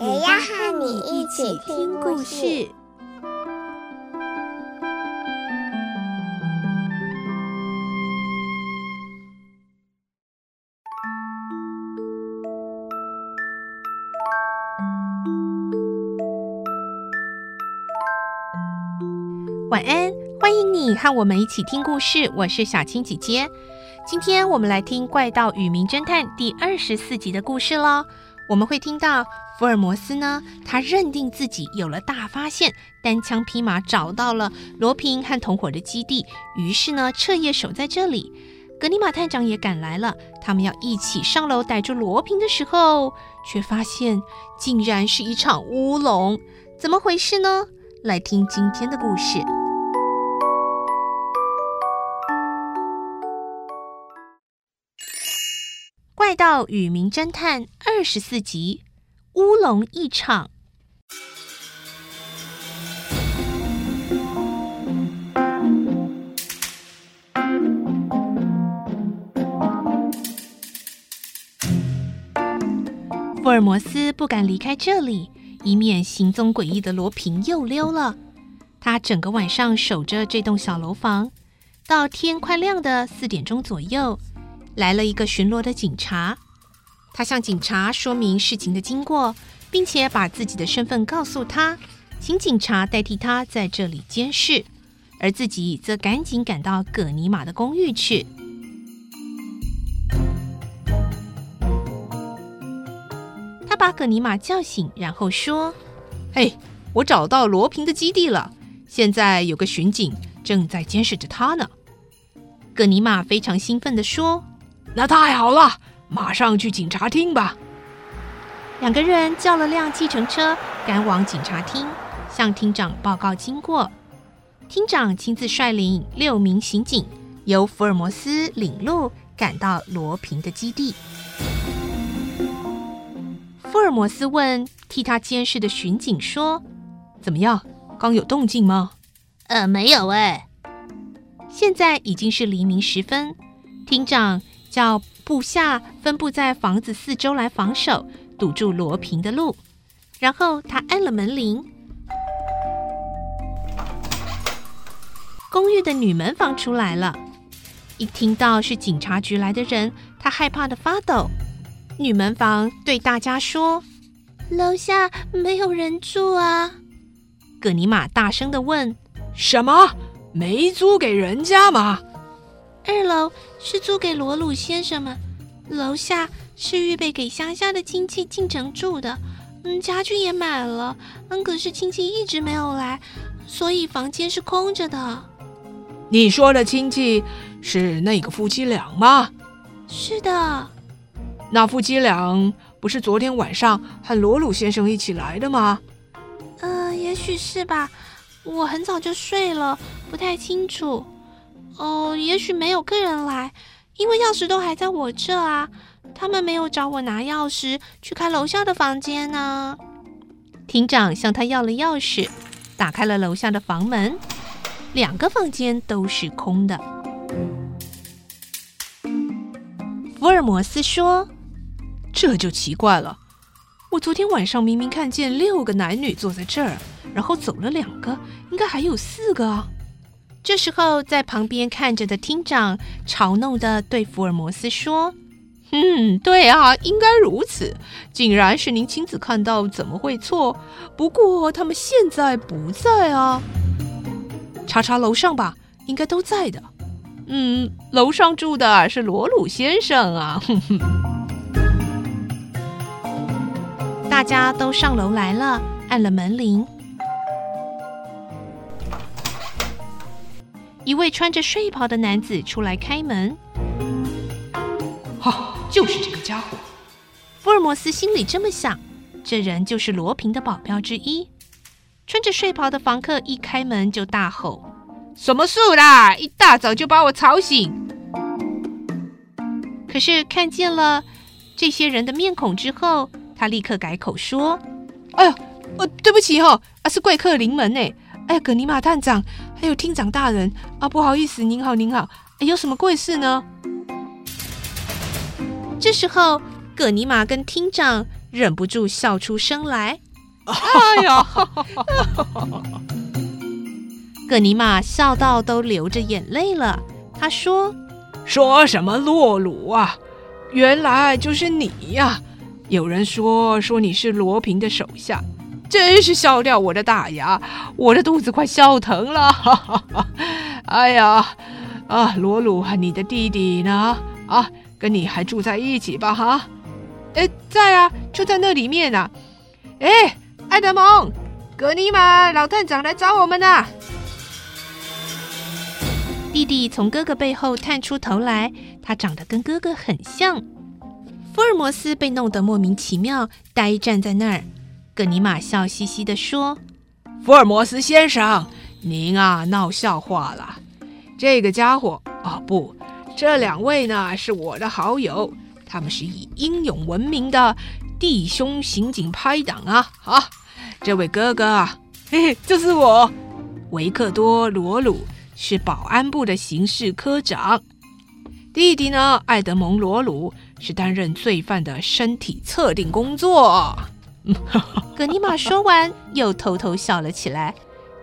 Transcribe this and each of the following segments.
也要和你一起听故事。晚安，欢迎你和我们一起听故事。我是小青姐姐，今天我们来听《怪盗与名侦探》第二十四集的故事喽。我们会听到福尔摩斯呢，他认定自己有了大发现，单枪匹马找到了罗平和同伙的基地，于是呢，彻夜守在这里。格尼玛探长也赶来了，他们要一起上楼逮住罗平的时候，却发现竟然是一场乌龙，怎么回事呢？来听今天的故事，《怪盗与名侦探》二十四集《乌龙一场》。福尔摩斯不敢离开这里。以免行踪诡异的罗平又溜了。他整个晚上守着这栋小楼房，到天快亮的四点钟左右，来了一个巡逻的警察。他向警察说明事情的经过，并且把自己的身份告诉他，请警察代替他在这里监视，而自己则赶紧赶到葛尼玛的公寓去。他把葛尼玛叫醒，然后说：“嘿，我找到罗平的基地了。现在有个巡警正在监视着他呢。”葛尼玛非常兴奋地说：“那太好了，马上去警察厅吧。”两个人叫了辆计程车，赶往警察厅，向厅长报告经过。厅长亲自率领六名刑警，由福尔摩斯领路，赶到罗平的基地。福尔摩斯问替他监视的巡警说：“怎么样？刚有动静吗？”“呃，没有哎。”现在已经是黎明时分，厅长叫部下分布在房子四周来防守，堵住罗平的路。然后他按了门铃，公寓的女门房出来了。一听到是警察局来的人，他害怕的发抖。女门房对大家说：“楼下没有人住啊。”葛尼玛大声的问：“什么？没租给人家吗？”二楼是租给罗鲁先生们？楼下是预备给乡下的亲戚进城住的。嗯，家具也买了。嗯，可是亲戚一直没有来，所以房间是空着的。你说的亲戚是那个夫妻俩吗？是的。那夫妻俩不是昨天晚上和罗鲁先生一起来的吗？呃，也许是吧，我很早就睡了，不太清楚。哦，也许没有客人来，因为钥匙都还在我这啊。他们没有找我拿钥匙去开楼下的房间呢。厅长向他要了钥匙，打开了楼下的房门，两个房间都是空的。福尔摩斯说。这就奇怪了，我昨天晚上明明看见六个男女坐在这儿，然后走了两个，应该还有四个啊。这时候，在旁边看着的厅长嘲弄的对福尔摩斯说：“嗯，对啊，应该如此。竟然是您亲自看到，怎么会错？不过他们现在不在啊。查查楼上吧，应该都在的。嗯，楼上住的是罗鲁先生啊。哼哼。”大家都上楼来了，按了门铃。一位穿着睡袍的男子出来开门。哈，就是这个家伙。福尔摩斯心里这么想。这人就是罗平的保镖之一。穿着睡袍的房客一开门就大吼：“什么事啦？一大早就把我吵醒！”可是看见了这些人的面孔之后，他立刻改口说：“哎呦，呃，对不起哦，啊，是贵客临门呢。哎呀，葛尼玛探长，还有厅长大人啊，不好意思，您好，您好，哎，有什么贵事呢？”这时候，葛尼玛跟厅长忍不住笑出声来。哎呀！葛尼玛笑到都流着眼泪了。他说：“说什么洛鲁啊？原来就是你呀！有人说说你是罗平的手下，真是笑掉我的大牙，我的肚子快笑疼了。哈哈哈！哎呀，啊，罗鲁，你的弟弟呢？啊，跟你还住在一起吧？哈？哎，在啊，就在那里面啊。哎。”爱德蒙，格尼玛老探长来找我们呢。弟弟从哥哥背后探出头来，他长得跟哥哥很像。福尔摩斯被弄得莫名其妙，呆站在那儿。葛尼玛笑嘻嘻地说：“福尔摩斯先生，您啊闹笑话了。这个家伙，哦不，这两位呢是我的好友，他们是以英勇闻名的。”弟兄刑警拍档啊！啊，这位哥哥啊，嘿嘿，就是我，维克多·罗鲁，是保安部的刑事科长。弟弟呢，艾德蒙·罗鲁，是担任罪犯的身体测定工作。葛尼玛说完，又偷偷笑了起来。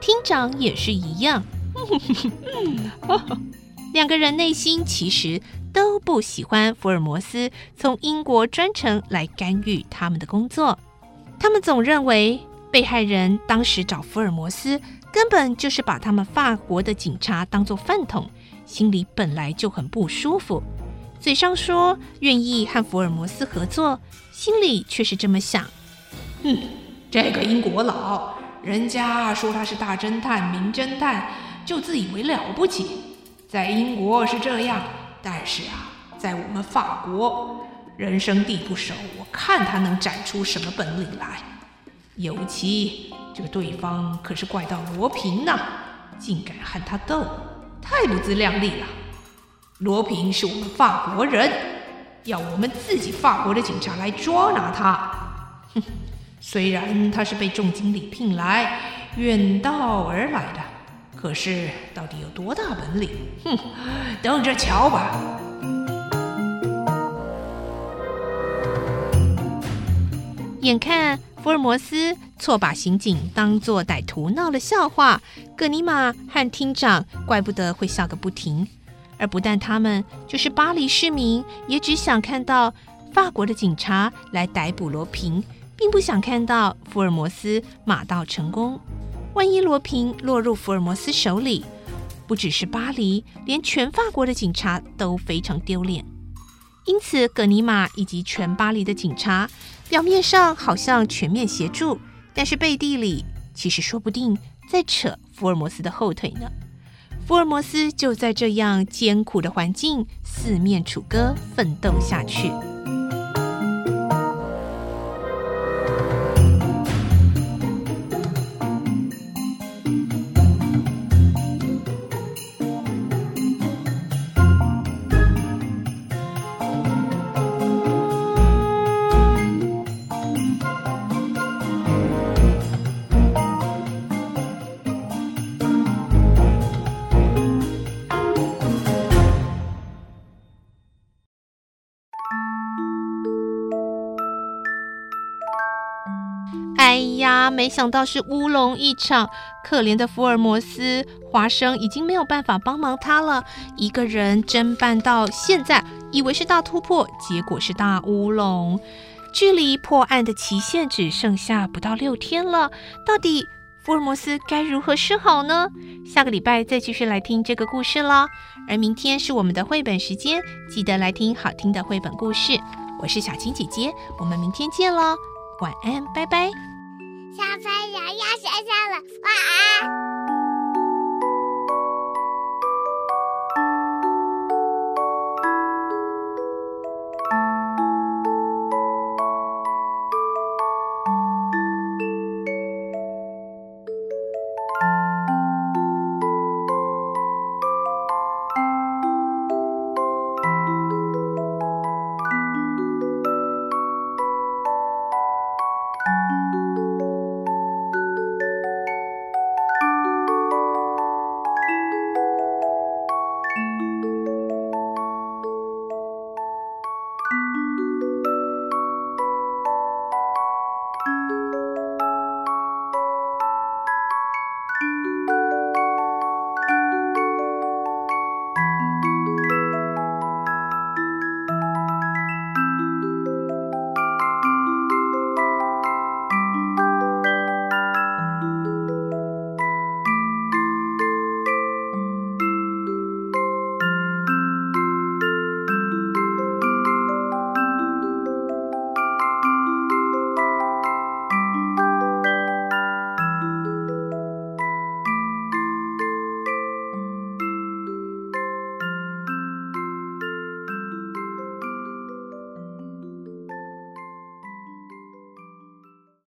厅长也是一样。两个人内心其实都不喜欢福尔摩斯从英国专程来干预他们的工作。他们总认为被害人当时找福尔摩斯，根本就是把他们法国的警察当作饭桶，心里本来就很不舒服。嘴上说愿意和福尔摩斯合作，心里却是这么想：哼，这个英国佬，人家说他是大侦探、名侦探，就自以为了不起。在英国是这样，但是啊，在我们法国，人生地不熟，我看他能展出什么本领来。尤其这个对方可是怪盗罗平呐，竟敢和他斗，太不自量力了。罗平是我们法国人，要我们自己法国的警察来捉拿他。哼，虽然他是被重金礼聘来，远道而来的。可是，到底有多大本领？哼，等着瞧吧！眼看福尔摩斯错把刑警当作歹徒闹了笑话，葛尼玛和厅长怪不得会笑个不停。而不但他们，就是巴黎市民也只想看到法国的警察来逮捕罗平，并不想看到福尔摩斯马到成功。万一罗平落入福尔摩斯手里，不只是巴黎，连全法国的警察都非常丢脸。因此，葛尼玛以及全巴黎的警察表面上好像全面协助，但是背地里其实说不定在扯福尔摩斯的后腿呢。福尔摩斯就在这样艰苦的环境四面楚歌奋斗下去。哎呀，没想到是乌龙一场！可怜的福尔摩斯，华生已经没有办法帮忙他了。一个人侦办到现在，以为是大突破，结果是大乌龙。距离破案的期限只剩下不到六天了，到底福尔摩斯该如何是好呢？下个礼拜再继续来听这个故事了。而明天是我们的绘本时间，记得来听好听的绘本故事。我是小青姐姐，我们明天见喽，晚安，拜拜。小朋友要睡觉了，晚安。